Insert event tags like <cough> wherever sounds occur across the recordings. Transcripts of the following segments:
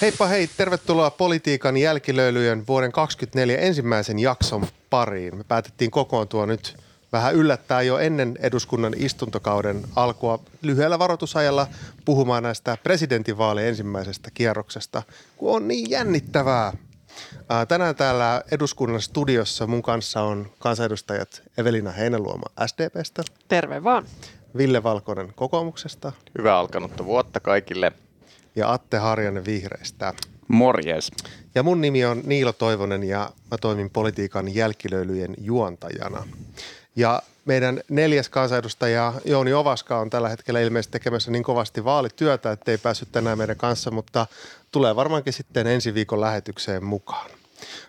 Heippa hei, tervetuloa politiikan jälkilöylyjen vuoden 2024 ensimmäisen jakson pariin. Me päätettiin kokoontua nyt vähän yllättää jo ennen eduskunnan istuntokauden alkua lyhyellä varoitusajalla puhumaan näistä presidentinvaalien ensimmäisestä kierroksesta, kun on niin jännittävää. Tänään täällä eduskunnan studiossa mun kanssa on kansanedustajat Evelina Heinäluoma SDPstä. Terve vaan. Ville Valkonen kokoomuksesta. Hyvää alkanutta vuotta kaikille. Ja Atte Harjanne vihreistä. Morjes. Ja mun nimi on Niilo Toivonen ja mä toimin politiikan jälkilöylyjen juontajana. Ja meidän neljäs kansanedustaja Jouni Ovaska on tällä hetkellä ilmeisesti tekemässä niin kovasti vaalityötä, että ei päässyt tänään meidän kanssa, mutta tulee varmaankin sitten ensi viikon lähetykseen mukaan.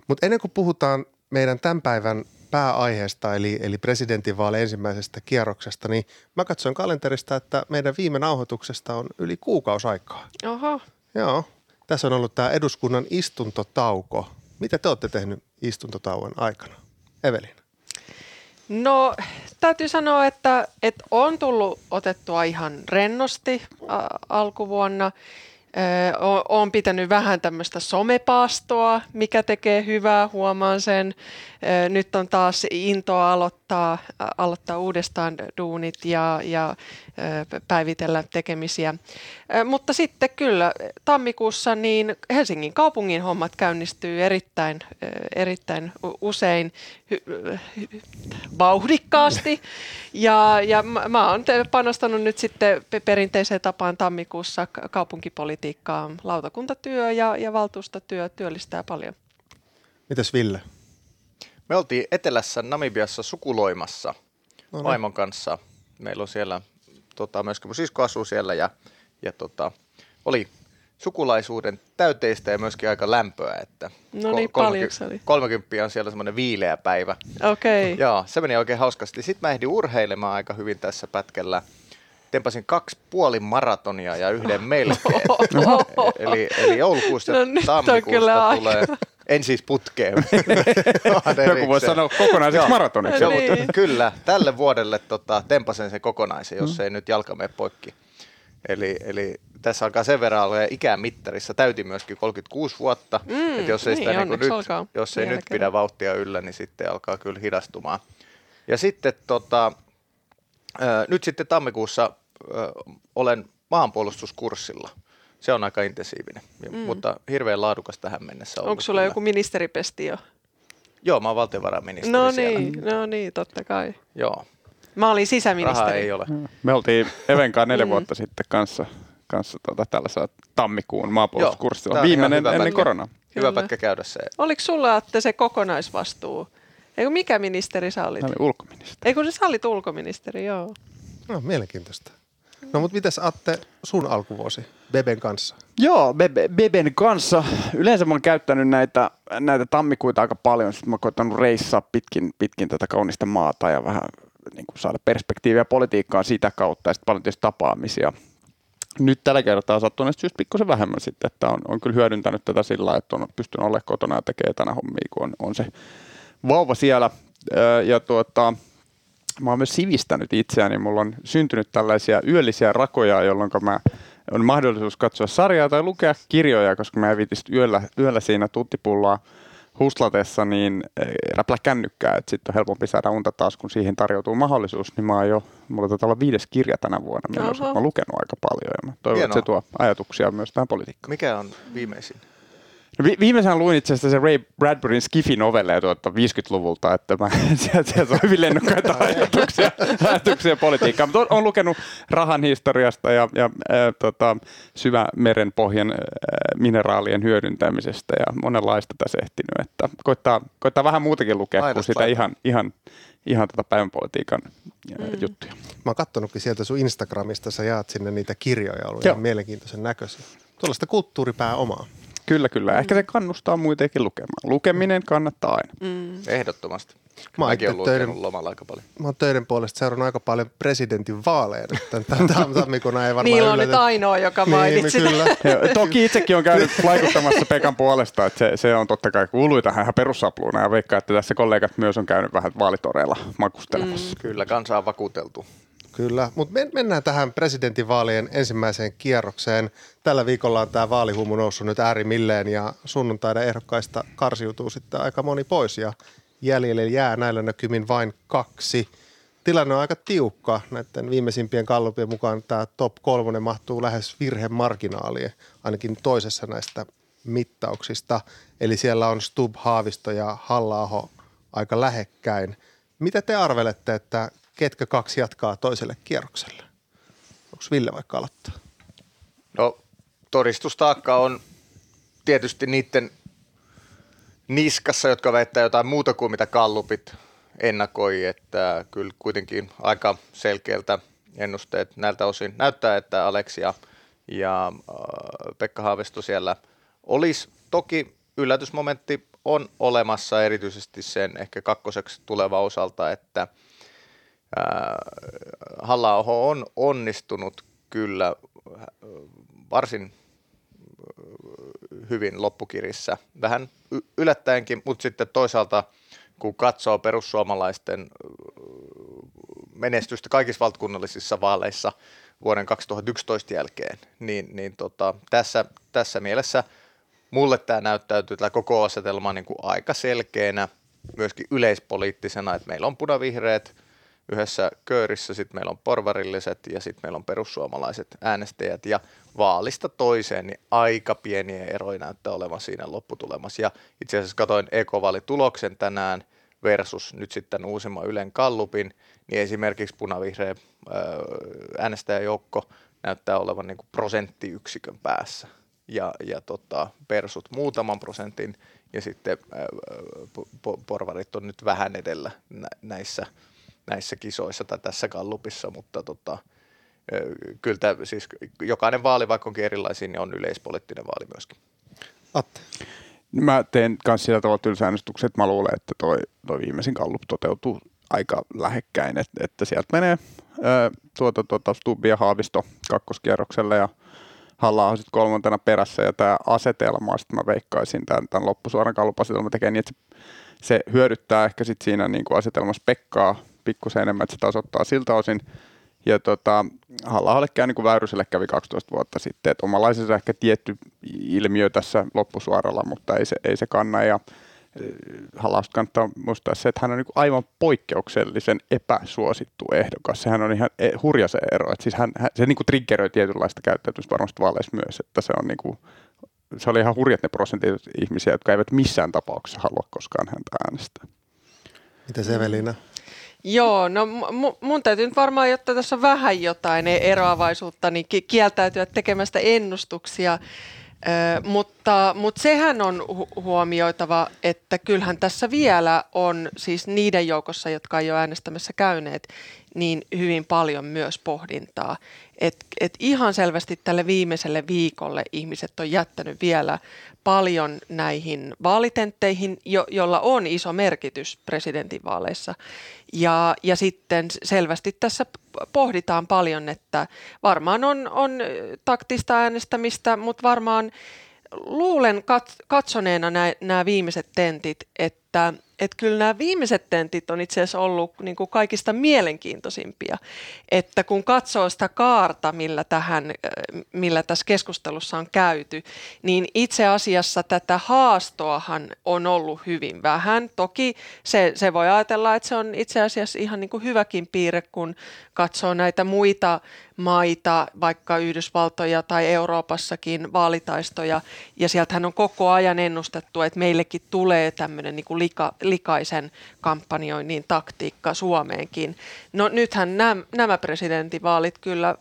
Mutta ennen kuin puhutaan meidän tämän päivän pääaiheesta, eli, eli presidentinvaali ensimmäisestä kierroksesta, niin mä katsoin kalenterista, että meidän viime nauhoituksesta on yli kuukausi aikaa. Oho. Joo. Tässä on ollut tämä eduskunnan istuntotauko. Mitä te olette tehnyt istuntotauon aikana? Evelin. No täytyy sanoa, että, että on tullut otettua ihan rennosti ä, alkuvuonna. Olen pitänyt vähän tämmöistä somepaastoa, mikä tekee hyvää, huomaan sen. Nyt on taas intoa aloittaa, aloittaa uudestaan duunit ja, ja päivitellä tekemisiä. Mutta sitten kyllä tammikuussa niin Helsingin kaupungin hommat käynnistyy erittäin, erittäin usein vauhdikkaasti. Ja, ja mä oon panostanut nyt sitten perinteiseen tapaan tammikuussa kaupunkipolitiikkaan. Lautakuntatyö ja, ja valtuustotyö työllistää paljon. Mitäs Ville? Me oltiin etelässä Namibiassa sukuloimassa no niin. vaimon kanssa. Meillä on siellä, tota, myöskin mun sisko asuu siellä ja, ja tota, oli sukulaisuuden täyteistä ja myöskin aika lämpöä. Että no niin, kol- paljon se oli. 30 on siellä semmoinen viileä päivä. Okei. Okay. Joo, se meni oikein hauskasti. Sitten mä ehdin urheilemaan aika hyvin tässä pätkällä. Tempasin kaksi puoli maratonia ja yhden <laughs> melkein. eli, eli joulukuusta no, tammikuusta tulee en siis putkeen. <laughs> Joku voi sanoa kokonaiseksi maratoniksi. Joo, niin. Kyllä, tälle vuodelle tota, tempasen sen kokonaisen, jos mm. ei nyt jalka mene poikki. Eli, eli tässä alkaa sen verran olla ikämittarissa. Täytin myöskin 36 vuotta. Mm, että jos ei, sitä niin, niin nyt, jos ei nyt pidä vauhtia yllä, niin sitten alkaa kyllä hidastumaan. Ja sitten tota, nyt sitten tammikuussa olen maanpuolustuskurssilla – se on aika intensiivinen, mm. mutta hirveän laadukas tähän mennessä. Onko sulla kyllä. joku ministeripesti jo? Joo, mä oon valtiovarainministeri No siellä. niin, no niin, totta kai. Joo. Mä olin sisäministeri. Rahaa ei ole. Me oltiin Evenkaan <laughs> neljä mm. vuotta sitten kanssa, kanssa tuota, tällaisella tammikuun maanpuolustuskurssilla. Viimeinen ennen pätkä. koronaa. Hyvä pätkä käydä se. Oliko sulla että se kokonaisvastuu? Eikö mikä ministeri sä olit? Mä olin ulkoministeri. Eikö se sä olit ulkoministeri, joo. No, mielenkiintoista. No mutta mitäs Atte, sun alkuvuosi Beben kanssa? Joo, Bebe, Beben kanssa. Yleensä mä oon käyttänyt näitä, näitä tammikuita aika paljon. Sitten mä oon koittanut reissaa pitkin, pitkin tätä kaunista maata ja vähän niin kuin saada perspektiiviä politiikkaan sitä kautta ja sitten paljon tietysti tapaamisia. Nyt tällä kertaa sattuneesti just pikkusen vähemmän sitten, että on, on kyllä hyödyntänyt tätä sillä että on pystynyt olemaan kotona ja tekee tänä hommia, kun on, on se vauva siellä. Ja tuota, mä oon myös sivistänyt itseäni. Mulla on syntynyt tällaisia yöllisiä rakoja, jolloin mä on mahdollisuus katsoa sarjaa tai lukea kirjoja, koska mä en yöllä, yöllä siinä tuttipulloa huslatessa niin eh, räplä kännykkää, että sitten on helpompi saada unta taas, kun siihen tarjoutuu mahdollisuus, niin mä oon jo, mulla taitaa olla viides kirja tänä vuonna, millä mä oon lukenut aika paljon ja mä toivon, Hienoa. että se tuo ajatuksia myös tähän politiikkaan. Mikä on viimeisin? No vi- viimeisen luin itse asiassa se Ray Bradburyn Skifi-novelleja tuolta 50-luvulta, että mä, <laughs> sieltä, sieltä on hyvin lennokkaita <laughs> ajatuksia, ajatuksia politiikkaa. Mutta on, on lukenut rahan historiasta ja, ja äh, tota, syvämeren pohjan äh, mineraalien hyödyntämisestä ja monenlaista tässä ehtinyt. Että koittaa, koittaa vähän muutakin lukea Aina kuin sitä ihan, ihan, ihan tätä päivän politiikan mm. juttuja. Mä oon katsonutkin sieltä sun Instagramista, sä jaat sinne niitä kirjoja, ollut ihan mielenkiintoisen näköisiä. Tuollaista kulttuuripää omaa. Kyllä, kyllä. Ehkä se kannustaa muitakin lukemaan. Lukeminen kannattaa aina. Mm. Ehdottomasti. Mä oon töiden, lomalla aika paljon. Mä oon töiden puolesta seurannut aika paljon presidentin vaaleja. Tammikuuna ei varmaan Niillä on nyt ainoa, joka niin, mainitsi. Niin, kyllä. <laughs> Toki itsekin on käynyt vaikuttamassa Pekan puolesta, että se, se on totta kai kuului tähän ihan perussapluuna ja veikkaa, että tässä kollegat myös on käynyt vähän vaalitoreilla makustelemassa. Mm. Kyllä, kansa on vakuuteltu. Kyllä, mutta men- mennään tähän presidentinvaalien ensimmäiseen kierrokseen. Tällä viikolla on tämä vaalihumu noussut nyt äärimilleen ja sunnuntaina ehdokkaista karsiutuu sitten aika moni pois ja jäljelle jää näillä näkymin vain kaksi. Tilanne on aika tiukka. Näiden viimeisimpien kallupien mukaan tämä top kolmonen mahtuu lähes virhemarginaaliin, ainakin toisessa näistä mittauksista. Eli siellä on Stub, Haavisto ja halla aika lähekkäin. Mitä te arvelette, että ketkä kaksi jatkaa toiselle kierrokselle? Onko Ville vaikka aloittaa? No todistustaakka on tietysti niiden niskassa, jotka väittää jotain muuta kuin mitä kallupit ennakoi, että kyllä kuitenkin aika selkeältä ennusteet näiltä osin näyttää, että Aleksia ja äh, Pekka Haavisto siellä olisi. Toki yllätysmomentti on olemassa erityisesti sen ehkä kakkoseksi tuleva osalta, että halla on onnistunut kyllä varsin hyvin loppukirissä. Vähän yllättäenkin, mutta sitten toisaalta kun katsoo perussuomalaisten menestystä kaikissa valtakunnallisissa vaaleissa vuoden 2011 jälkeen, niin, niin tota, tässä, tässä mielessä mulle tämä näyttäytyy tämä koko asetelma niin kuin aika selkeänä, myöskin yleispoliittisena, että meillä on punavihreät yhdessä köörissä, sitten meillä on porvarilliset ja sitten meillä on perussuomalaiset äänestäjät. Ja vaalista toiseen, niin aika pieniä eroja näyttää olevan siinä lopputulemassa. Ja itse asiassa katsoin tuloksen tänään versus nyt sitten uusimman Ylen kallupin, niin esimerkiksi punavihreä äänestäjäjoukko näyttää olevan niin kuin prosenttiyksikön päässä. Ja, ja tota, persut muutaman prosentin ja sitten porvarit on nyt vähän edellä näissä, näissä kisoissa tai tässä kallupissa, mutta tota, kyllä tämä, siis jokainen vaali, vaikka onkin erilaisia, niin on yleispoliittinen vaali myöskin. Atte. Mä teen myös sillä tavalla tylsäännöstykset, että mä luulen, että toi, toi viimeisin kallup toteutuu aika lähekkäin, että, että sieltä menee ää, tuota, tuota, Stubbi ja Haavisto kakkoskierrokselle ja halla on sitten kolmantena perässä ja tämä asetelma, sitten mä veikkaisin tämän, tämän loppusuoran kallupasetelma tekee niin, että se, se hyödyttää ehkä sitten siinä niin kuin asetelmassa Pekkaa pikkusen enemmän, että se tasoittaa siltä osin ja tota, halla käy niin kuin Väyryselle kävi 12 vuotta sitten, että omalaisensa ehkä tietty ilmiö tässä loppusuoralla, mutta ei se, ei se kanna. Ja eh, Hallausta kannattaa muistaa se, että hän on niin aivan poikkeuksellisen epäsuosittu ehdokas. Sehän on ihan eh, hurja se ero. Että siis hän, se niin kuin triggeröi tietynlaista käyttäytymistä varmasti vaaleissa myös, että se on niin kuin, se oli ihan hurjat ne prosentit ihmisiä, jotka eivät missään tapauksessa halua koskaan häntä äänestää. Mitä Evelina? Joo, no mun täytyy nyt varmaan, jotta tässä on vähän jotain eroavaisuutta, niin kieltäytyä tekemästä ennustuksia. Ö, mutta, mutta sehän on hu- huomioitava, että kyllähän tässä vielä on siis niiden joukossa, jotka ei ole äänestämässä käyneet, niin hyvin paljon myös pohdintaa. Et, et ihan selvästi tälle viimeiselle viikolle ihmiset on jättänyt vielä paljon näihin vaalitentteihin, jo, jolla on iso merkitys presidentinvaaleissa. Ja, ja sitten selvästi tässä pohditaan paljon, että varmaan on, on taktista äänestämistä, mutta varmaan luulen katsoneena nämä viimeiset tentit, että että kyllä nämä viimeiset tentit on itse asiassa ollut niin kuin kaikista mielenkiintoisimpia. Että kun katsoo sitä kaarta, millä, tähän, millä tässä keskustelussa on käyty, niin itse asiassa tätä haastoahan on ollut hyvin vähän. Toki se, se voi ajatella, että se on itse asiassa ihan niin kuin hyväkin piirre, kun katsoo näitä muita maita, vaikka Yhdysvaltoja tai Euroopassakin vaalitaistoja, ja sieltähän on koko ajan ennustettu, että meillekin tulee tämmöinen niin kuin lika, likaisen kampanjoinnin taktiikka Suomeenkin. No nythän nämä, nämä presidentinvaalit kyllä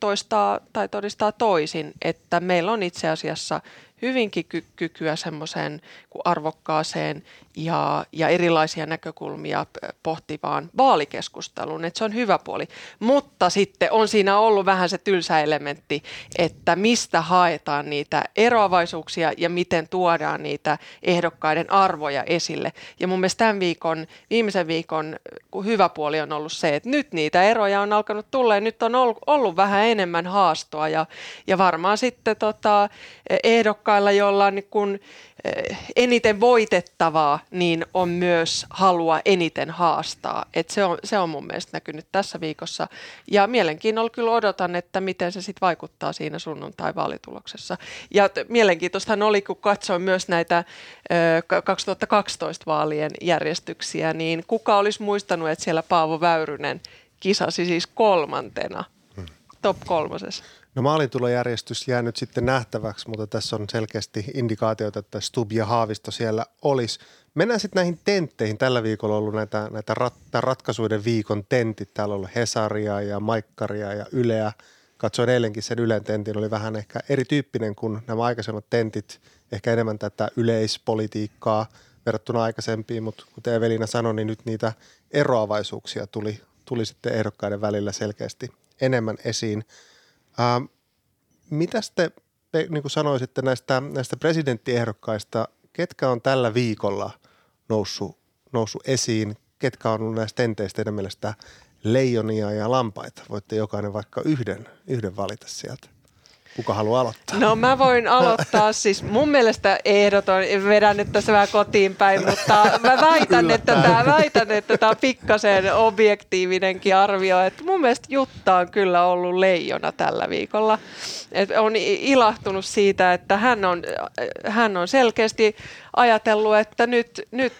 toistaa tai todistaa toisin, että meillä on itse asiassa hyvinkin ky- kykyä semmoiseen arvokkaaseen ja, ja erilaisia näkökulmia pohtivaan vaalikeskusteluun, että se on hyvä puoli. Mutta sitten on siinä ollut vähän se tylsä elementti, että mistä haetaan niitä eroavaisuuksia ja miten tuodaan niitä ehdokkaiden arvoja esille. Ja mun mielestä tämän viikon, viimeisen viikon hyvä puoli on ollut se, että nyt niitä eroja on alkanut tulla ja nyt on ollut vähän enemmän haastoa ja, ja varmaan sitten tota, ehdokkailla, joilla on niin kun, eh, eniten voitettavaa, niin on myös halua eniten haastaa. Et se, on, se on mun mielestä näkynyt tässä viikossa ja mielenkiinnolla kyllä odotan, että miten se sitten vaikuttaa siinä sunnuntai-vaalituloksessa. Ja mielenkiintoistahan oli, kun katsoin myös näitä 2012 vaalien järjestyksiä, niin kuka olisi muistanut, että siellä Paavo Väyrynen kisasi siis kolmantena top kolmosessa. No maalintulojärjestys jää nyt sitten nähtäväksi, mutta tässä on selkeästi indikaatioita, että Stub ja Haavisto siellä olisi. Mennään sitten näihin tentteihin. Tällä viikolla on ollut näitä, näitä rat, ratkaisuiden viikon tentit. Täällä on ollut Hesaria ja Maikkaria ja Yleä. Katsoin eilenkin sen Ylen tentin, oli vähän ehkä erityyppinen kuin nämä aikaisemmat tentit. Ehkä enemmän tätä yleispolitiikkaa verrattuna aikaisempiin, mutta kuten Evelina sanoi, niin nyt niitä eroavaisuuksia tuli, tuli sitten ehdokkaiden välillä selkeästi enemmän esiin. Ähm, mitä te niin kuin sanoisitte näistä, näistä presidenttiehdokkaista, ketkä on tällä viikolla noussut, noussut esiin, ketkä on ollut näistä tenteistä teidän mielestä leijonia ja lampaita? Voitte jokainen vaikka yhden, yhden valita sieltä. Kuka haluaa aloittaa? No mä voin aloittaa. Siis mun mielestä ehdoton, vedän nyt tässä vähän kotiin päin, mutta mä väitän, että tämä, väitän, että tämä on pikkasen objektiivinenkin arvio. Että mun mielestä Jutta on kyllä ollut leijona tällä viikolla. Et on ilahtunut siitä, että hän on, hän on selkeästi ajatellut, että nyt, nyt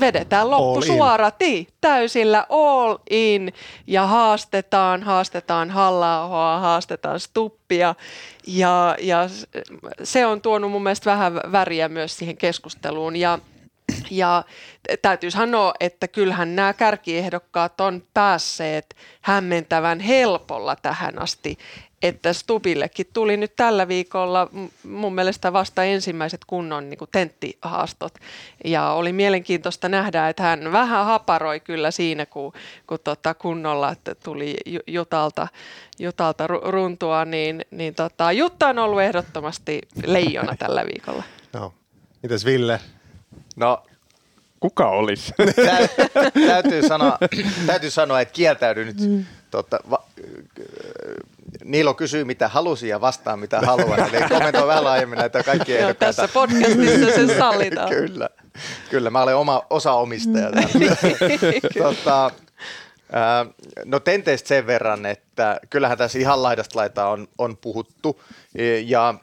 vedetään loppusuorati täysillä all in. Ja haastetaan, haastetaan halla haastetaan Stuppia. Ja, ja se on tuonut mun mielestä vähän väriä myös siihen keskusteluun. Ja ja täytyy sanoa, että kyllähän nämä kärkiehdokkaat on päässeet hämmentävän helpolla tähän asti että Stubillekin tuli nyt tällä viikolla mun mielestä vasta ensimmäiset kunnon niin kuin tenttihaastot. Ja oli mielenkiintoista nähdä, että hän vähän haparoi kyllä siinä, kun, kun tota kunnolla että tuli Jutalta, Jutalta runtua, niin, niin tota, Jutta on ollut ehdottomasti leijona tällä viikolla. No. Mitäs Ville? No kuka olisi? täytyy, sanoa, täytyy sanoa, että kieltäydyn nyt. Tota, va, Niilo kysyy, mitä halusi ja vastaa, mitä haluaa. Eli kommentoi vähän laajemmin näitä kaikkia ehdokkaita. Tässä podcastissa sen sallitaan. kyllä, kyllä, mä olen oma osaomistaja. tota, <laughs> No tenteistä sen verran, että kyllähän tässä ihan laidasta laitaa on, on puhuttu ja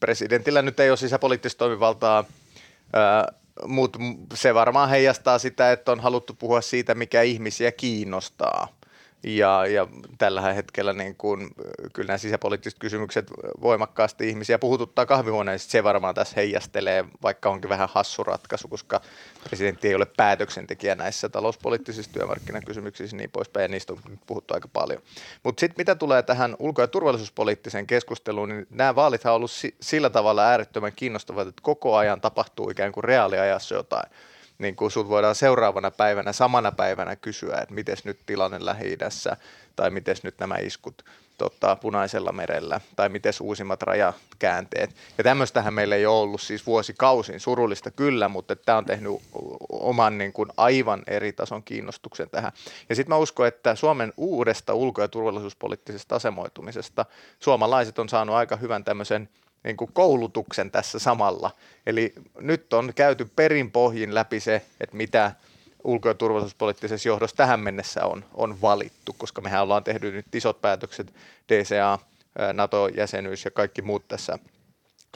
presidentillä nyt ei ole sisäpoliittista toimivaltaa, mutta se varmaan heijastaa sitä, että on haluttu puhua siitä, mikä ihmisiä kiinnostaa. Ja, ja tällä hetkellä niin kun, kyllä nämä sisäpoliittiset kysymykset voimakkaasti ihmisiä puhututtaa kahvihuoneessa. Se varmaan tässä heijastelee, vaikka onkin vähän hassu ratkaisu, koska presidentti ei ole päätöksentekijä näissä talouspoliittisissa työmarkkinakysymyksissä niin poispäin, ja niistä on puhuttu aika paljon. Mutta sitten mitä tulee tähän ulko- ja turvallisuuspoliittiseen keskusteluun, niin nämä vaalit on ollut sillä tavalla äärettömän kiinnostavat, että koko ajan tapahtuu ikään kuin reaaliajassa jotain niin kuin sut voidaan seuraavana päivänä, samana päivänä kysyä, että miten nyt tilanne lähi tai miten nyt nämä iskut tota, punaisella merellä, tai miten uusimmat rajakäänteet. Ja tämmöistähän meillä ei ole ollut siis vuosikausin, surullista kyllä, mutta tämä on tehnyt oman niin kuin aivan eri tason kiinnostuksen tähän. Ja sitten mä uskon, että Suomen uudesta ulko- ja turvallisuuspoliittisesta asemoitumisesta suomalaiset on saanut aika hyvän tämmöisen – niin kuin koulutuksen tässä samalla. Eli nyt on käyty perinpohjin läpi se, että mitä ulko- ja turvallisuuspoliittisessa johdossa tähän mennessä on, on valittu, koska mehän ollaan tehty nyt isot päätökset, DCA, NATO-jäsenyys ja kaikki muut tässä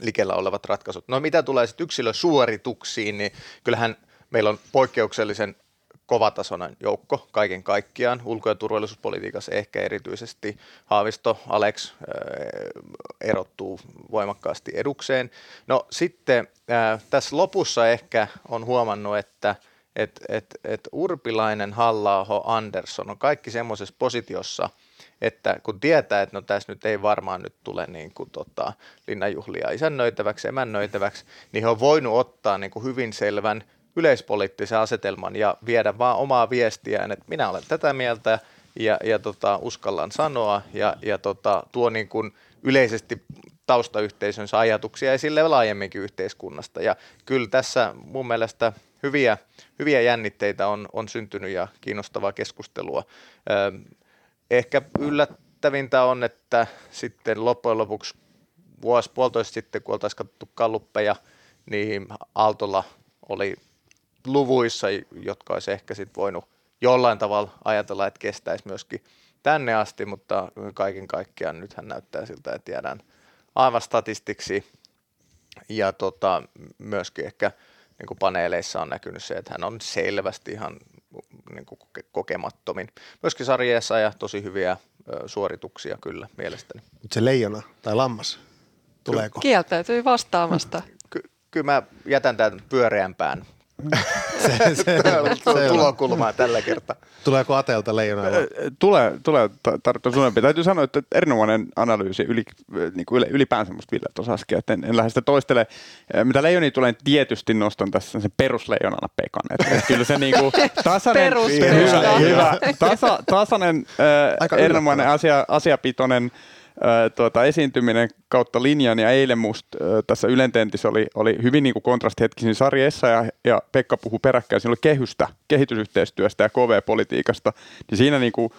likellä olevat ratkaisut. No mitä tulee sitten yksilösuorituksiin, niin kyllähän meillä on poikkeuksellisen kovatasoinen joukko kaiken kaikkiaan. Ulko- ja turvallisuuspolitiikassa ehkä erityisesti Haavisto, Alex erottuu voimakkaasti edukseen. No sitten tässä lopussa ehkä on huomannut, että et, et, et Urpilainen, halla Andersson on kaikki semmoisessa positiossa, että kun tietää, että no tässä nyt ei varmaan nyt tule niin kuin tota, linnanjuhlia isännöitäväksi, emännöitäväksi, niin he on voinut ottaa niin kuin hyvin selvän yleispoliittisen asetelman ja viedä vaan omaa viestiään, että minä olen tätä mieltä ja, ja tota, uskallan sanoa ja, ja tota, tuo niin kuin yleisesti taustayhteisönsä ajatuksia esille laajemminkin yhteiskunnasta. Ja kyllä tässä mun mielestä hyviä, hyviä jännitteitä on, on syntynyt ja kiinnostavaa keskustelua. ehkä yllät, jännittävintä on, että sitten loppujen lopuksi vuosi puolitoista sitten, kun oltaisiin katsottu kalluppeja, niin Aaltolla oli luvuissa, jotka olisi ehkä sitten voinut jollain tavalla ajatella, että kestäisi myöskin tänne asti, mutta kaiken kaikkiaan nythän näyttää siltä, että jäädään aivan statistiksi. Ja tota, myöskin ehkä niin kuin paneeleissa on näkynyt se, että hän on selvästi ihan niin kuin kokemattomin. Myöskin sarjeessa ja tosi hyviä ö, suorituksia kyllä mielestäni. Mutta se leijona tai lammas, tuleeko? Kieltäytyy vastaamasta. Ky- kyllä mä jätän tämän pyöreämpään <laughs> se, se, se, tulokulmaa tällä kertaa. Tuleeko Atelta leijona? Tulee, tulee tarttua sunnempi. Täytyy sanoa, että erinomainen analyysi yli, niin kuin ylipäänsä musta Ville tuossa äsken, että en, en lähde sitä toistele. Mitä leijoni tulee, tietysti nostan tässä sen perusleijonana Pekan. Että, että kyllä se niin kuin <laughs> tasainen, hyvä, hyvä, tasa, tasainen äh, erinomainen asia, asiapitoinen tuota, esiintyminen kautta linjan ja eilen musta tässä Ylententissä oli, oli hyvin niin kuin kontrasti siinä sarjeessa ja, ja Pekka puhui peräkkäin, siinä oli kehystä, kehitysyhteistyöstä ja KV-politiikasta, niin siinä niin kuin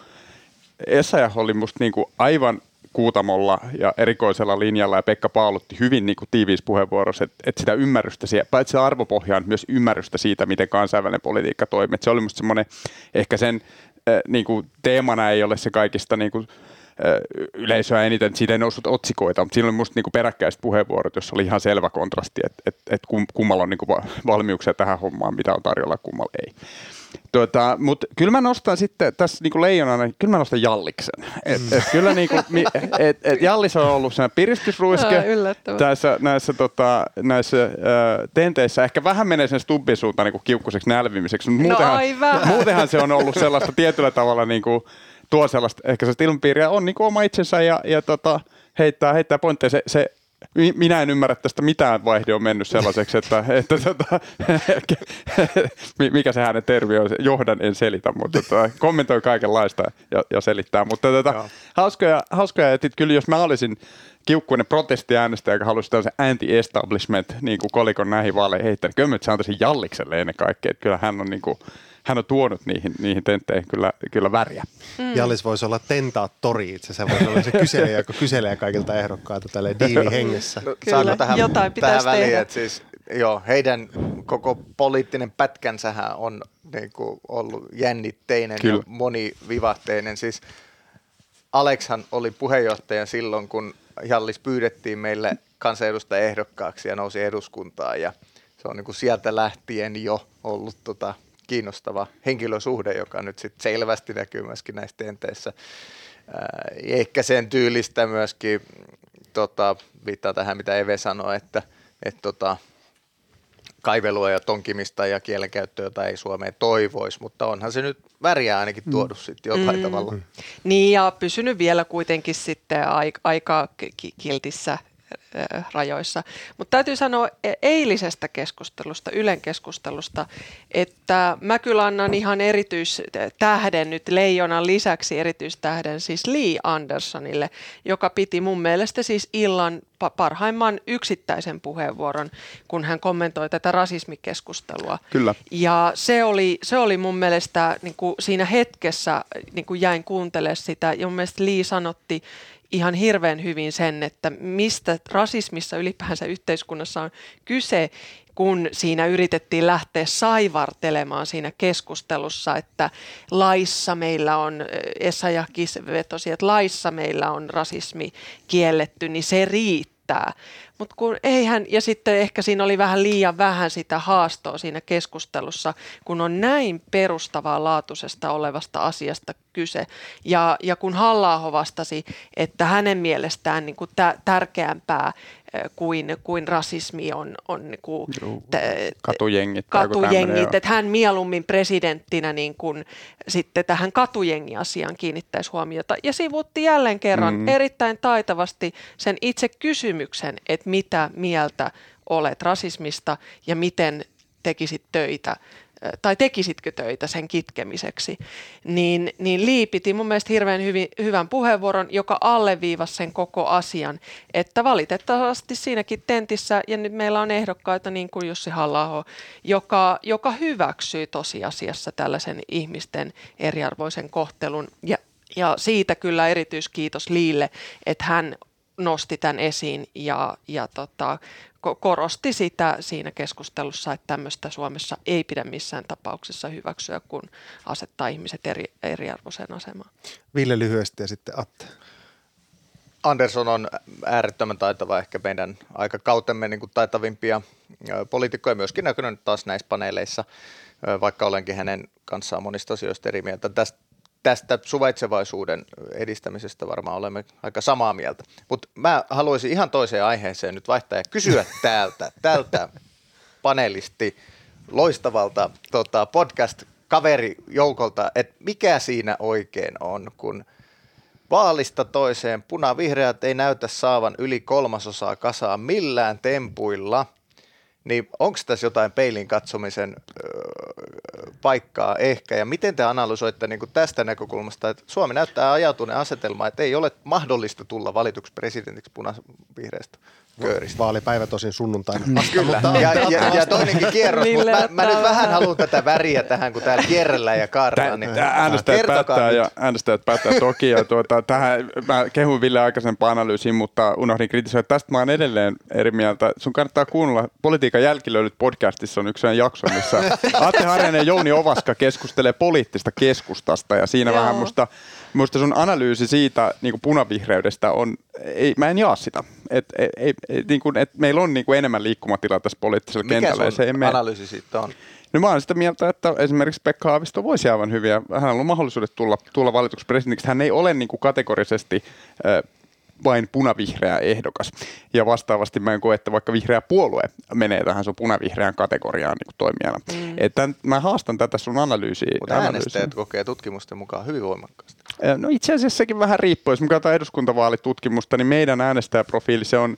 Essayah oli musta niin kuin aivan kuutamolla ja erikoisella linjalla ja Pekka paalutti hyvin niin kuin tiiviissä puheenvuorossa, että, että sitä ymmärrystä, paitsi arvopohjaan, myös ymmärrystä siitä, miten kansainvälinen politiikka toimii. Että se oli musta semmoinen, ehkä sen niin kuin teemana ei ole se kaikista niin kuin, yleisöä eniten, siitä ei noussut otsikoita, mutta siinä oli musta niinku peräkkäiset puheenvuorot, jossa oli ihan selvä kontrasti, että et, et kummalla on niinku valmiuksia tähän hommaan, mitä on tarjolla, kummalla ei. Tuota, mutta kyllä mä nostan sitten tässä niinku leijonana, kyllä mä nostan Jalliksen. Et, et kyllä niinku, <laughs> et, et Jallis on ollut sen piristysruiske tässä, näissä, tota, näissä äh, tenteissä. Ehkä vähän menee sen stubbin suuntaan niinku kiukkuseksi nälvimiseksi, mutta no muutenhan, muutenhan se on ollut sellaista tietyllä tavalla niinku, tuo sellaista, ehkä sellaista ilmapiiriä, on niin kuin oma itsensä ja, ja tota, heittää, heittää pointteja. Se, se, minä en ymmärrä tästä mitään vaihde on mennyt sellaiseksi, että, että tota, <laughs> mikä se hänen termi on, johdan en selitä, mutta tota, kommentoi kaikenlaista ja, ja selittää. Mutta tota, hauskoja, hauskoja, että kyllä jos mä olisin kiukkuinen protestiäänestäjä, joka halusi tällaisen anti-establishment niin kuin kolikon näihin vaaleihin heittänyt, kyllä mä antaisin Jallikselle ennen kaikkea, että kyllä hän on niin kuin, hän on tuonut niihin, niihin tentteihin kyllä, kyllä väriä. Mm. Jallis voisi olla tentaattori itse asiassa, voisi olla se kyselijä, joka kyselee kaikilta ehdokkailta tälle diili hengessä. No, kyllä, tähän, jotain pitäisi tähän väliin, että siis, joo, heidän koko poliittinen pätkänsähän on niin kuin, ollut jännitteinen kyllä. ja monivivahteinen. Siis Alekshan oli puheenjohtaja silloin, kun Jallis pyydettiin meille kansanedustajaehdokkaaksi ja nousi eduskuntaan ja se on niin kuin sieltä lähtien jo ollut tota, kiinnostava henkilösuhde, joka nyt sit selvästi näkyy myöskin näissä tenteissä. Ehkä sen tyylistä myöskin, tota, viittaa tähän mitä Eve sanoi, että et, tota, kaivelua ja tonkimista ja kielenkäyttöä, jota ei Suomeen toivoisi, mutta onhan se nyt väriä ainakin tuonut mm. sitten jotain mm. tavalla. Niin ja pysynyt vielä kuitenkin sitten aika kiltissä rajoissa. Mutta täytyy sanoa e, eilisestä keskustelusta, Ylen keskustelusta, että mä kyllä annan ihan erityistähden nyt Leijonan lisäksi erityistähden siis Lee Andersonille, joka piti mun mielestä siis illan parhaimman yksittäisen puheenvuoron, kun hän kommentoi tätä rasismikeskustelua. Kyllä. Ja se oli, se oli mun mielestä niin kuin siinä hetkessä, niin kuin jäin kuuntelemaan sitä, ja mun mielestä Lee sanotti ihan hirveän hyvin sen, että mistä rasismissa ylipäänsä yhteiskunnassa on kyse, kun siinä yritettiin lähteä saivartelemaan siinä keskustelussa, että laissa meillä on, Esa ja vetosi, että laissa meillä on rasismi kielletty, niin se riittää. Mutta kun eihän, ja sitten ehkä siinä oli vähän liian vähän sitä haastoa siinä keskustelussa, kun on näin perustavaa laatuisesta olevasta asiasta kyse. Ja, ja kun halla vastasi, että hänen mielestään niin kuin tä, tärkeämpää kuin, kuin rasismi on, on niin kuin, t- katujengit. katujengit että hän mieluummin presidenttinä niin kuin, sitten tähän katujengiasiaan kiinnittäisi huomiota. Ja sivuutti jälleen kerran mm. erittäin taitavasti sen itse kysymyksen, että mitä mieltä olet rasismista ja miten tekisit töitä tai tekisitkö töitä sen kitkemiseksi, niin, niin Lee piti mun mielestä hirveän hyvin, hyvän puheenvuoron, joka alleviivasi sen koko asian, että valitettavasti siinäkin tentissä, ja nyt meillä on ehdokkaita niin kuin Jussi halla joka, joka hyväksyy tosiasiassa tällaisen ihmisten eriarvoisen kohtelun, ja Ja siitä kyllä erityiskiitos Liille, että hän nosti tämän esiin ja, ja tota, korosti sitä siinä keskustelussa, että tämmöistä Suomessa ei pidä missään tapauksessa hyväksyä, kun asettaa ihmiset eri, eriarvoiseen asemaan. Ville lyhyesti ja sitten Atte. Andersson on äärettömän taitava, ehkä meidän aikakautemme niin kuin taitavimpia poliitikkoja, myöskin näkynyt taas näissä paneeleissa, vaikka olenkin hänen kanssaan monista asioista eri mieltä. Tästä, tästä suvaitsevaisuuden edistämisestä varmaan olemme aika samaa mieltä. Mutta mä haluaisin ihan toiseen aiheeseen nyt vaihtaa ja kysyä <laughs> täältä, tältä panelisti loistavalta tota, podcast-kaverijoukolta, että mikä siinä oikein on, kun – Vaalista toiseen punavihreät ei näytä saavan yli kolmasosaa kasaa millään tempuilla. Niin onko tässä jotain peilin katsomisen öö, paikkaa ehkä? Ja miten te analysoitte niin kuin tästä näkökulmasta, että Suomi näyttää ajautuneen asetelmaan, että ei ole mahdollista tulla valituksi presidentiksi punavihreästä? kööristä. Vaalipäivä tosin sunnuntaina. Kyllä, ja, ja, ja toinenkin kierros, mutta mä, mä nyt vähän haluan tätä väriä tähän, kun täällä kierrellään ja kaarraan. Niin äänestäjät, päättää, ja, äänestäjät päättää toki, ja tuota, tähän mä kehun Ville aikaisempaan analyysiin, mutta unohdin kritisoida. Tästä mä oon edelleen eri mieltä. Sun kannattaa kuunnella Politiikan jälkilöilyt podcastissa on yksi jakso, missä Atte Harjanen ja Jouni Ovaska keskustelee poliittista keskustasta, ja siinä Joo. vähän musta Minusta sun analyysi siitä niin kuin punavihreydestä on, ei, mä en jaa sitä. Et, ei, ei, niin kuin, et meillä on niin kuin enemmän liikkumatilaa tässä poliittisella Mikä kentällä. Mikä sun se, analyysi siitä on? No mä olen sitä mieltä, että esimerkiksi Pekka Haavisto voisi aivan hyviä. Hänellä on mahdollisuudet tulla, tulla valituksi presidentiksi. Hän ei ole niin kuin kategorisesti äh, vain punavihreä ehdokas. Ja vastaavasti mä en koe, että vaikka vihreä puolue menee tähän sun punavihreän kategoriaan niin toimijana. Mm. Että mä haastan tätä sun analyysiä. Mutta äänestäjät kokee tutkimusten mukaan hyvin voimakkaasti. No itse asiassa sekin vähän riippuu. Jos me katsotaan eduskuntavaalitutkimusta, niin meidän äänestäjäprofiili se on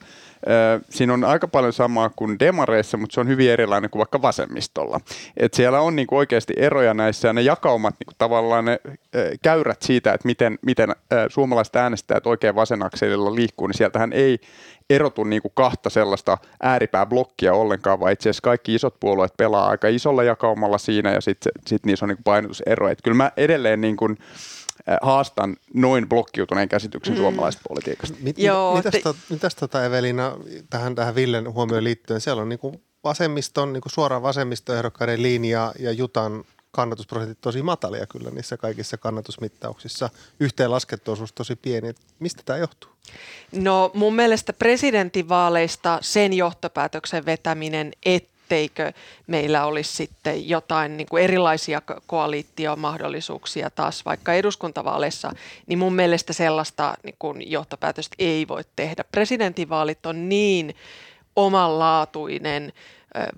Siinä on aika paljon samaa kuin demareissa, mutta se on hyvin erilainen kuin vaikka vasemmistolla. Et siellä on niinku oikeasti eroja näissä ja ne jakaumat, niinku tavallaan ne käyrät siitä, että miten, miten suomalaiset äänestäjät oikein vasenakselilla liikkuu, niin sieltähän ei erotu niin kuin kahta sellaista ääripääblokkia ollenkaan, vaan itse asiassa kaikki isot puolueet pelaa aika isolla jakaumalla siinä ja sitten sit niissä on niin kuin painotusero. Et kyllä mä edelleen niin kuin, haastan noin blokkiutuneen käsityksen mm. suomalaisesta politiikasta. Mit, Joo, mitäs, te... to, mitäs tota Evelina tähän, tähän Villen huomioon liittyen? Siellä on niin kuin vasemmiston, niin kuin suoraan vasemmistoehdokkaiden linja ja Jutan kannatusprosentit tosi matalia kyllä niissä kaikissa kannatusmittauksissa. Yhteen laskettu osuus tosi pieni. Mistä tämä johtuu? No mun mielestä presidentinvaaleista sen johtopäätöksen vetäminen, että etteikö meillä olisi sitten jotain niin kuin erilaisia koalitiomahdollisuuksia taas vaikka eduskuntavaaleissa, niin mun mielestä sellaista niin kuin johtopäätöstä ei voi tehdä. Presidentinvaalit on niin omanlaatuinen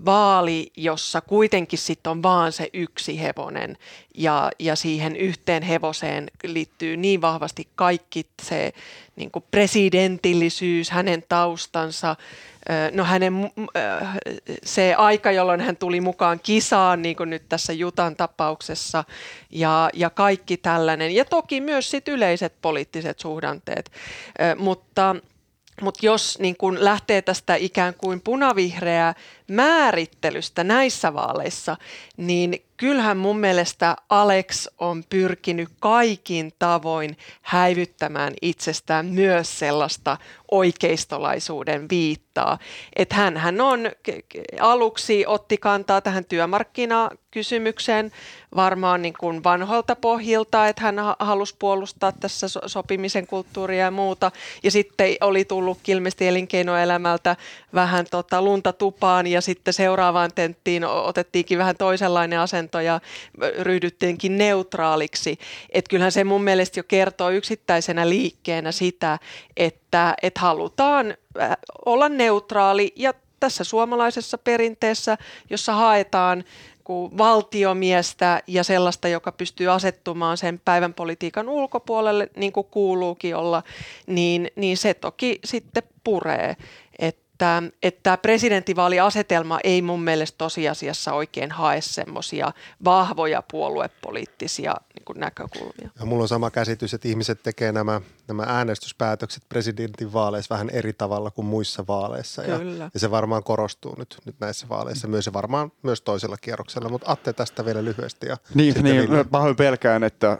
vaali, jossa kuitenkin sitten on vaan se yksi hevonen ja, ja siihen yhteen hevoseen liittyy niin vahvasti kaikki se niin kuin presidentillisyys, hänen taustansa, no hänen se aika, jolloin hän tuli mukaan kisaan, niin kuin nyt tässä Jutan tapauksessa, ja, ja kaikki tällainen. Ja toki myös sit yleiset poliittiset suhdanteet, mutta mutta jos niin kun lähtee tästä ikään kuin punavihreää määrittelystä näissä vaaleissa, niin kyllähän mun mielestä Alex on pyrkinyt kaikin tavoin häivyttämään itsestään myös sellaista oikeistolaisuuden viittaa. Että hän, hän on aluksi otti kantaa tähän työmarkkinakysymykseen varmaan niin kuin vanhoilta pohjilta, että hän halusi puolustaa tässä sopimisen kulttuuria ja muuta. Ja sitten oli tullut ilmeisesti elinkeinoelämältä vähän tota lunta tupaan ja sitten seuraavaan tenttiin otettiinkin vähän toisenlainen asento ja ryhdyttiinkin neutraaliksi. Että kyllähän se mun mielestä jo kertoo yksittäisenä liikkeenä sitä, että, että halutaan äh, olla neutraali ja tässä suomalaisessa perinteessä, jossa haetaan valtiomiestä ja sellaista, joka pystyy asettumaan sen päivän politiikan ulkopuolelle, niin kuin kuuluukin olla, niin, niin se toki sitten puree. Et että, että presidentinvaaliasetelma ei mun mielestä tosiasiassa oikein hae semmoisia vahvoja puoluepoliittisia niin kuin näkökulmia. Ja mulla on sama käsitys, että ihmiset tekee nämä, nämä äänestyspäätökset presidentinvaaleissa vähän eri tavalla kuin muissa vaaleissa. Kyllä. Ja, ja se varmaan korostuu nyt, nyt näissä vaaleissa myös ja varmaan myös toisella kierroksella. Mutta Atte tästä vielä lyhyesti. Ja niin, niin pahoin pelkään, että,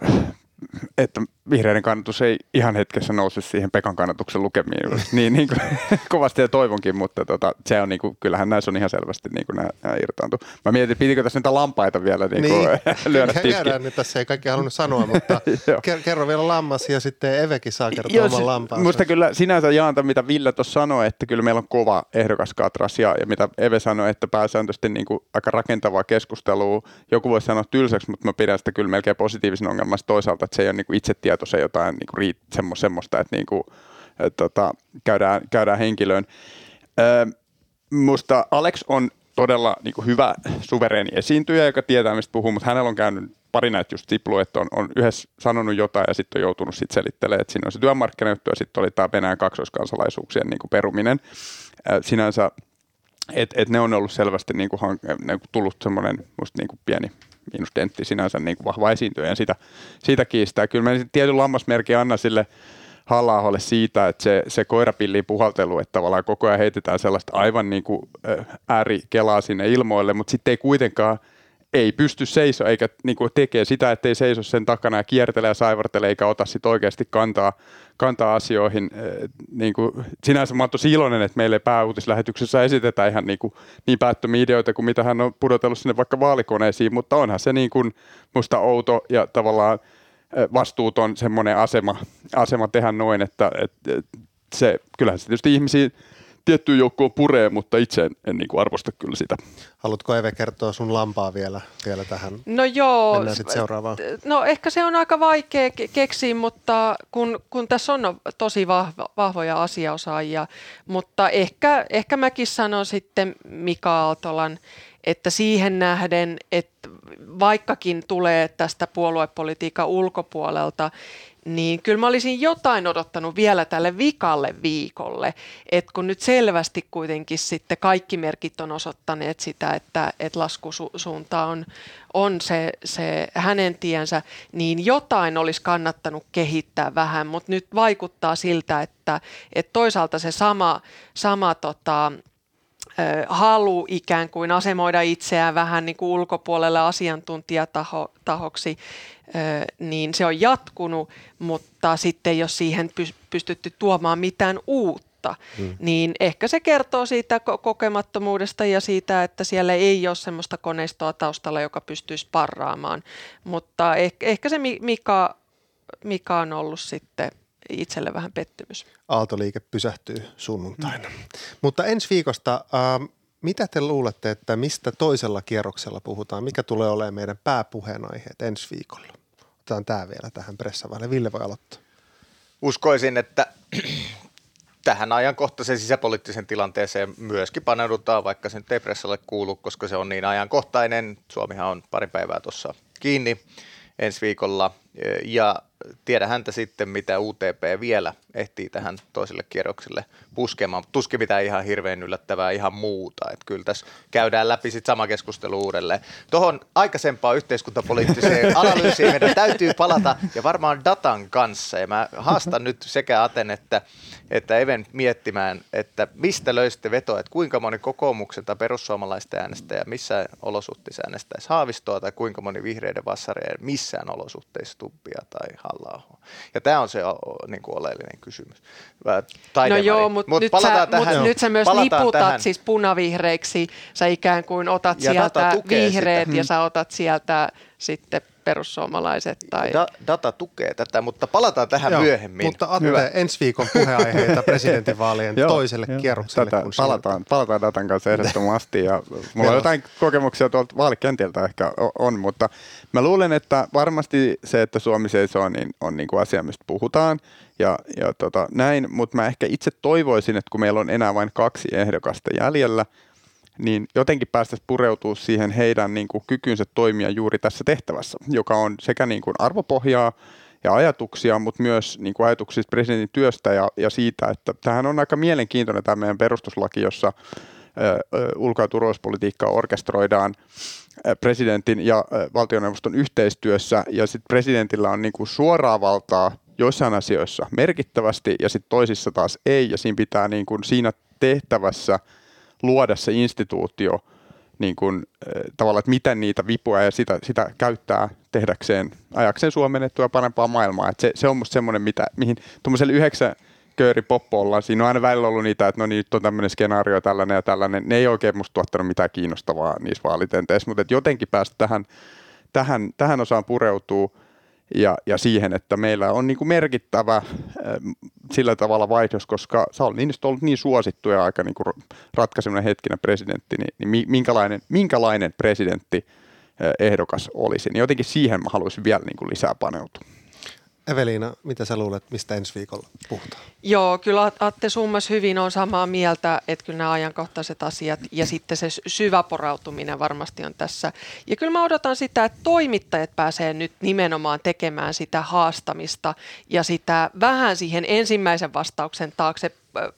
että vihreiden kannatus ei ihan hetkessä nouse siihen Pekan kannatuksen lukemiin niin, niin kuin, <laughs> kovasti ja toivonkin, mutta tota, se on niin kuin, kyllähän näissä on ihan selvästi niin kuin nämä, nämä irtaantu. Mä mietin, pitikö tässä niitä lampaita vielä niin kuin, <laughs> niin. lyödä tiskiin. nyt tässä ei kaikki halunnut sanoa, mutta <laughs> kerro vielä lammas ja sitten Evekin saa kertoa Joo, oman lampaansa. Musta kyllä sinänsä jaanta, mitä Ville tuossa sanoi, että kyllä meillä on kova ehdokaskatras ja, ja mitä Eve sanoi, että pääsääntöisesti niin kuin aika rakentavaa keskustelua. Joku voisi sanoa tylsäksi, mutta mä pidän sitä kyllä melkein positiivisen ongelmasta toisaalta, että se ei ole niin kuin itsetietoisen jotain niin kuin riit, semmo, semmoista, että niin kuin, et, tota, käydään, käydään henkilöön. Ö, musta Alex on todella niin kuin hyvä suvereeni esiintyjä, joka tietää, mistä puhuu, mutta hänellä on käynyt pari näitä just siplu, että on, on yhdessä sanonut jotain ja sitten on joutunut sitten selittelemään, että siinä on se työmarkkinajuttu ja sitten oli tämä Venäjän kaksoiskansalaisuuksien niin kuin peruminen. Sinänsä, että et ne on ollut selvästi niin kuin, niin kuin tullut semmoinen musta niin pieni miinusdentti sinänsä niin kuin vahva esiintyjä ja sitä, siitä kiistää. Kyllä mä tietyn lammasmerkki anna sille halla siitä, että se, se koirapilli puhaltelu, että tavallaan koko ajan heitetään sellaista aivan niin kuin äärikelaa sinne ilmoille, mutta sitten ei kuitenkaan ei pysty seiso eikä niin kuin tekee sitä, ettei seiso sen takana ja kiertele ja saivartele eikä ota sitten oikeasti kantaa, kantaa asioihin. Niin kuin, sinänsä mä tosi iloinen, että meille pääuutislähetyksessä esitetään ihan niin, kuin, niin päättömiä ideoita kuin mitä hän on pudotellut sinne vaikka vaalikoneisiin, mutta onhan se niin kuin musta outo ja tavallaan vastuuton semmoinen asema, asema tehdä noin, että, että se, kyllähän se tietysti ihmisiä tiettyyn joukkoon puree, mutta itse en, en niin kuin arvosta kyllä sitä. Haluatko Eve kertoa sun lampaa vielä, vielä tähän? No joo. Mennään sitten seuraavaan. No ehkä se on aika vaikea keksiä, mutta kun, kun tässä on tosi vahva, vahvoja asiaosaajia, mutta ehkä, ehkä mäkin sanon sitten Mika Aaltolan, että siihen nähden, että vaikkakin tulee tästä puoluepolitiikan ulkopuolelta, niin kyllä mä olisin jotain odottanut vielä tälle vikalle viikolle, että kun nyt selvästi kuitenkin sitten kaikki merkit on osoittaneet sitä, että, että laskusuunta on, on se, se hänen tiensä, niin jotain olisi kannattanut kehittää vähän, mutta nyt vaikuttaa siltä, että, että toisaalta se sama, sama tota, halu ikään kuin asemoida itseään vähän niin kuin ulkopuolelle asiantuntijatahoksi, niin se on jatkunut, mutta sitten ole siihen pystytty tuomaan mitään uutta. Hmm. Niin ehkä se kertoo siitä kokemattomuudesta ja siitä, että siellä ei ole sellaista koneistoa taustalla, joka pystyisi parraamaan. Mutta ehkä, ehkä se Mika, Mika on ollut sitten itselle vähän pettymys. Aaltoliike pysähtyy sunnuntaina. Mm. Mutta ensi viikosta, äh, mitä te luulette, että mistä toisella kierroksella puhutaan? Mikä tulee olemaan meidän pääpuheenaiheet ensi viikolla? Otetaan tämä vielä tähän pressavaille. Ville voi aloittaa. Uskoisin, että <clears throat> tähän ajankohtaisen sisäpoliittisen tilanteeseen myöskin paneudutaan, vaikka se nyt ei pressalle kuulu, koska se on niin ajankohtainen. Suomihan on pari päivää tuossa kiinni ensi viikolla. Ja tiedä häntä sitten, mitä UTP vielä ehtii tähän toiselle kierrokselle puskemaan. Tuskin mitään ihan hirveän yllättävää ihan muuta. Että kyllä tässä käydään läpi sitten sama keskustelu uudelleen. Tuohon aikaisempaan yhteiskuntapoliittiseen <laughs> analyysiin meidän täytyy palata ja varmaan datan kanssa. Ja mä haastan nyt sekä Aten että, että Even miettimään, että mistä löysitte vetoa, että kuinka moni kokoomuksen tai perussuomalaisten äänestäjä missään olosuhteissa äänestäisi Haavistoa tai kuinka moni vihreiden vassareja missään olosuhteissa Tuppia tai halla Ja tämä on se niin kuin oleellinen kysymys. No joo, mutta mut nyt, sä, tähän, mut nyt sä myös liputat tähän. siis punavihreiksi. Sä ikään kuin otat ja sieltä vihreät sitä. ja sä otat sieltä sitten perussuomalaiset. Tai... Da, data tukee tätä, mutta palataan tähän Joo, myöhemmin. Mutta Atte, Hyvä. ensi viikon puheenaiheita <laughs> presidentinvaalien toiselle jo. kierrokselle. Tätä, palataan, palataan datan kanssa ehdottomasti ja <laughs> mulla on jotain kokemuksia tuolta vaalikentiltä ehkä on, mutta mä luulen, että varmasti se, että Suomi seisoo, niin on niin kuin asia, mistä puhutaan ja, ja tota, näin, mutta mä ehkä itse toivoisin, että kun meillä on enää vain kaksi ehdokasta jäljellä, niin jotenkin päästäisiin pureutua siihen heidän niin kuin, kykynsä toimia juuri tässä tehtävässä, joka on sekä niin kuin arvopohjaa ja ajatuksia, mutta myös niin kuin ajatuksia presidentin työstä ja, ja siitä, että tähän on aika mielenkiintoinen tämä meidän perustuslaki, jossa ulko- ja turvallisuuspolitiikkaa orkestroidaan presidentin ja valtioneuvoston yhteistyössä, ja sitten presidentillä on niin kuin suoraa valtaa joissain asioissa merkittävästi, ja sitten toisissa taas ei, ja siinä pitää niin kuin siinä tehtävässä – luoda se instituutio niin kuin, tavallaan, että miten niitä vipuja ja sitä, sitä käyttää tehdäkseen, ajakseen Suomen etua parempaa maailmaa. Että se, se on musta semmoinen, mitä, mihin tuommoiselle yhdeksän kööri poppolla, siinä on aina välillä ollut niitä, että no niin, nyt on tämmöinen skenaario tällainen ja tällainen. Ne ei oikein musta tuottanut mitään kiinnostavaa niissä vaalitenteissä, mutta jotenkin päästä tähän, tähän, tähän osaan pureutuu ja, ja siihen, että meillä on niin kuin merkittävä sillä tavalla vaihdos, koska Sauli Niinistö on ollut niin suosittu ja aika niin kuin ratkaisevana hetkinä presidentti, niin, niin minkälainen, minkälainen presidentti ehdokas olisi. Niin jotenkin siihen mä haluaisin vielä niin kuin lisää paneutua. Eveliina, mitä sä luulet, mistä ensi viikolla puhutaan? Joo, kyllä Atte summas hyvin on samaa mieltä, että kyllä nämä ajankohtaiset asiat ja sitten se syvä porautuminen varmasti on tässä. Ja kyllä mä odotan sitä, että toimittajat pääsee nyt nimenomaan tekemään sitä haastamista ja sitä vähän siihen ensimmäisen vastauksen taakse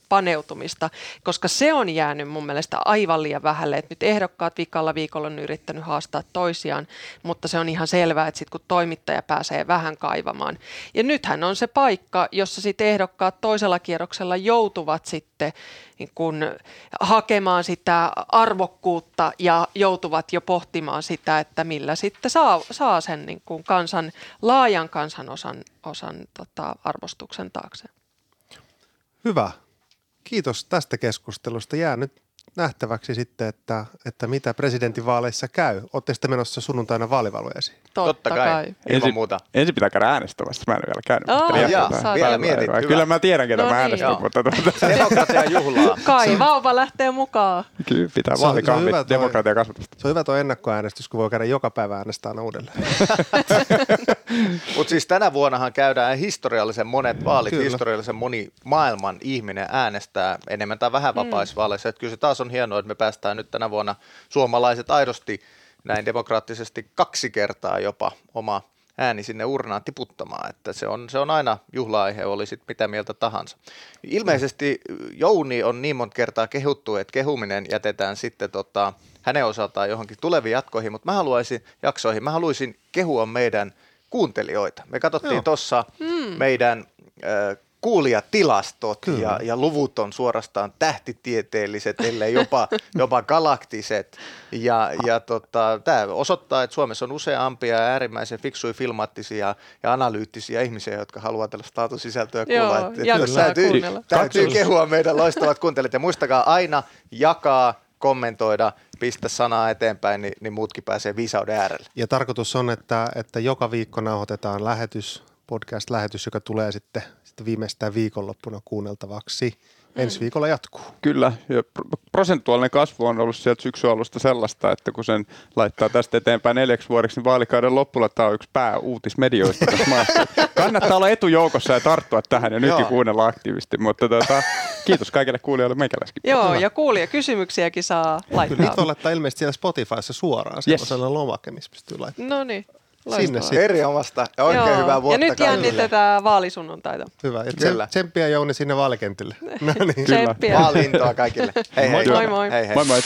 paneutumista, koska se on jäänyt mun mielestä aivan liian vähälle, että nyt ehdokkaat vikalla viikolla on yrittänyt haastaa toisiaan, mutta se on ihan selvää, että sitten kun toimittaja pääsee vähän kaivamaan. Ja nythän on se paikka, jossa sitten ehdokkaat toisella kierroksella joutuvat sitten niin kun hakemaan sitä arvokkuutta ja joutuvat jo pohtimaan sitä, että millä sitten saa, saa sen niin kun kansan, laajan kansanosan osan, tota, arvostuksen taakse. Hyvä kiitos tästä keskustelusta. Jää nyt nähtäväksi sitten, että, että mitä presidentinvaaleissa käy. Olette sitten menossa sunnuntaina vaalivalueesi? Totta, Totta kai. kai. Ensin, muuta. ensin pitää käydä äänestämässä. Mä en ole vielä käynyt. Oh, jaa, vielä mietit. Hyvä. Kyllä mä tiedän, ketä no mä niin, äänestän. Niin, mutta tuota. Demokratia juhlaa. <laughs> Kai vauva lähtee mukaan. Kyllä pitää vaalikahvit, demokratia kasvatusta. Se on hyvä tuo ennakkoäänestys, kun voi käydä joka päivä äänestää aina uudelleen. <laughs> mutta siis tänä vuonnahan käydään historiallisen monet vaalit, kyllä. historiallisen moni maailman ihminen äänestää enemmän tai vähän vapaisvaaleissa. Mm. Että kyllä se taas on hienoa, että me päästään nyt tänä vuonna suomalaiset aidosti näin demokraattisesti kaksi kertaa jopa oma ääni sinne urnaan tiputtamaan, että se on, se on aina juhla-aihe, oli sitten mitä mieltä tahansa. Ilmeisesti Jouni on niin monta kertaa kehuttu, että kehuminen jätetään sitten tota, hänen osaltaan johonkin tuleviin jatkoihin, mutta mä haluaisin jaksoihin, mä haluaisin kehua meidän kuuntelijoita. Me katsottiin tuossa hmm. meidän äh, kuulijatilastot ja, ja luvut on suorastaan tähtitieteelliset, ellei jopa, <laughs> jopa galaktiset. Ja, ja tota, tämä osoittaa, että Suomessa on useampia äärimmäisen fiksuja, filmaattisia ja analyyttisiä ihmisiä, jotka haluaa tällaista laatusisältöä kuulla. Joo, että täytyy, täytyy kehua meidän loistavat kuuntelijat. Ja muistakaa aina jakaa, kommentoida, pistä sanaa eteenpäin, niin, niin muutkin pääsee viisauden äärelle. Ja tarkoitus on, että, että joka viikko nauhoitetaan lähetys, podcast-lähetys, joka tulee sitten sitten viimeistään viikonloppuna kuunneltavaksi. Ensi viikolla jatkuu. Kyllä, ja prosentuaalinen kasvu on ollut sieltä syksyn alusta sellaista, että kun sen laittaa tästä eteenpäin neljäksi vuodeksi, niin vaalikauden lopulla tämä on yksi pääuutismedioista tässä maassa. Kannattaa olla etujoukossa ja tarttua tähän ja nytkin kuunnella aktiivisesti, mutta tuota, kiitos kaikille kuulijoille meikäläiskin. Joo, ja kuulia kysymyksiäkin saa laittaa. Kyllä niitä voi laittaa ilmeisesti siellä Spotifyssa suoraan, yes. sellainen lomake, missä pystyy laittamaan. No niin. Sinne sitten. Eri omasta ja oikein Joo. hyvää vuotta Ja nyt jännitetään vaalisunnuntaita. Hyvä. Ja Kyllä. Tsemppiä Jouni sinne vaalikentille. <laughs> No niin. Kyllä. Vaaliintoa kaikille. Hei hei. Moi moi. Hei, hei. moi, moi.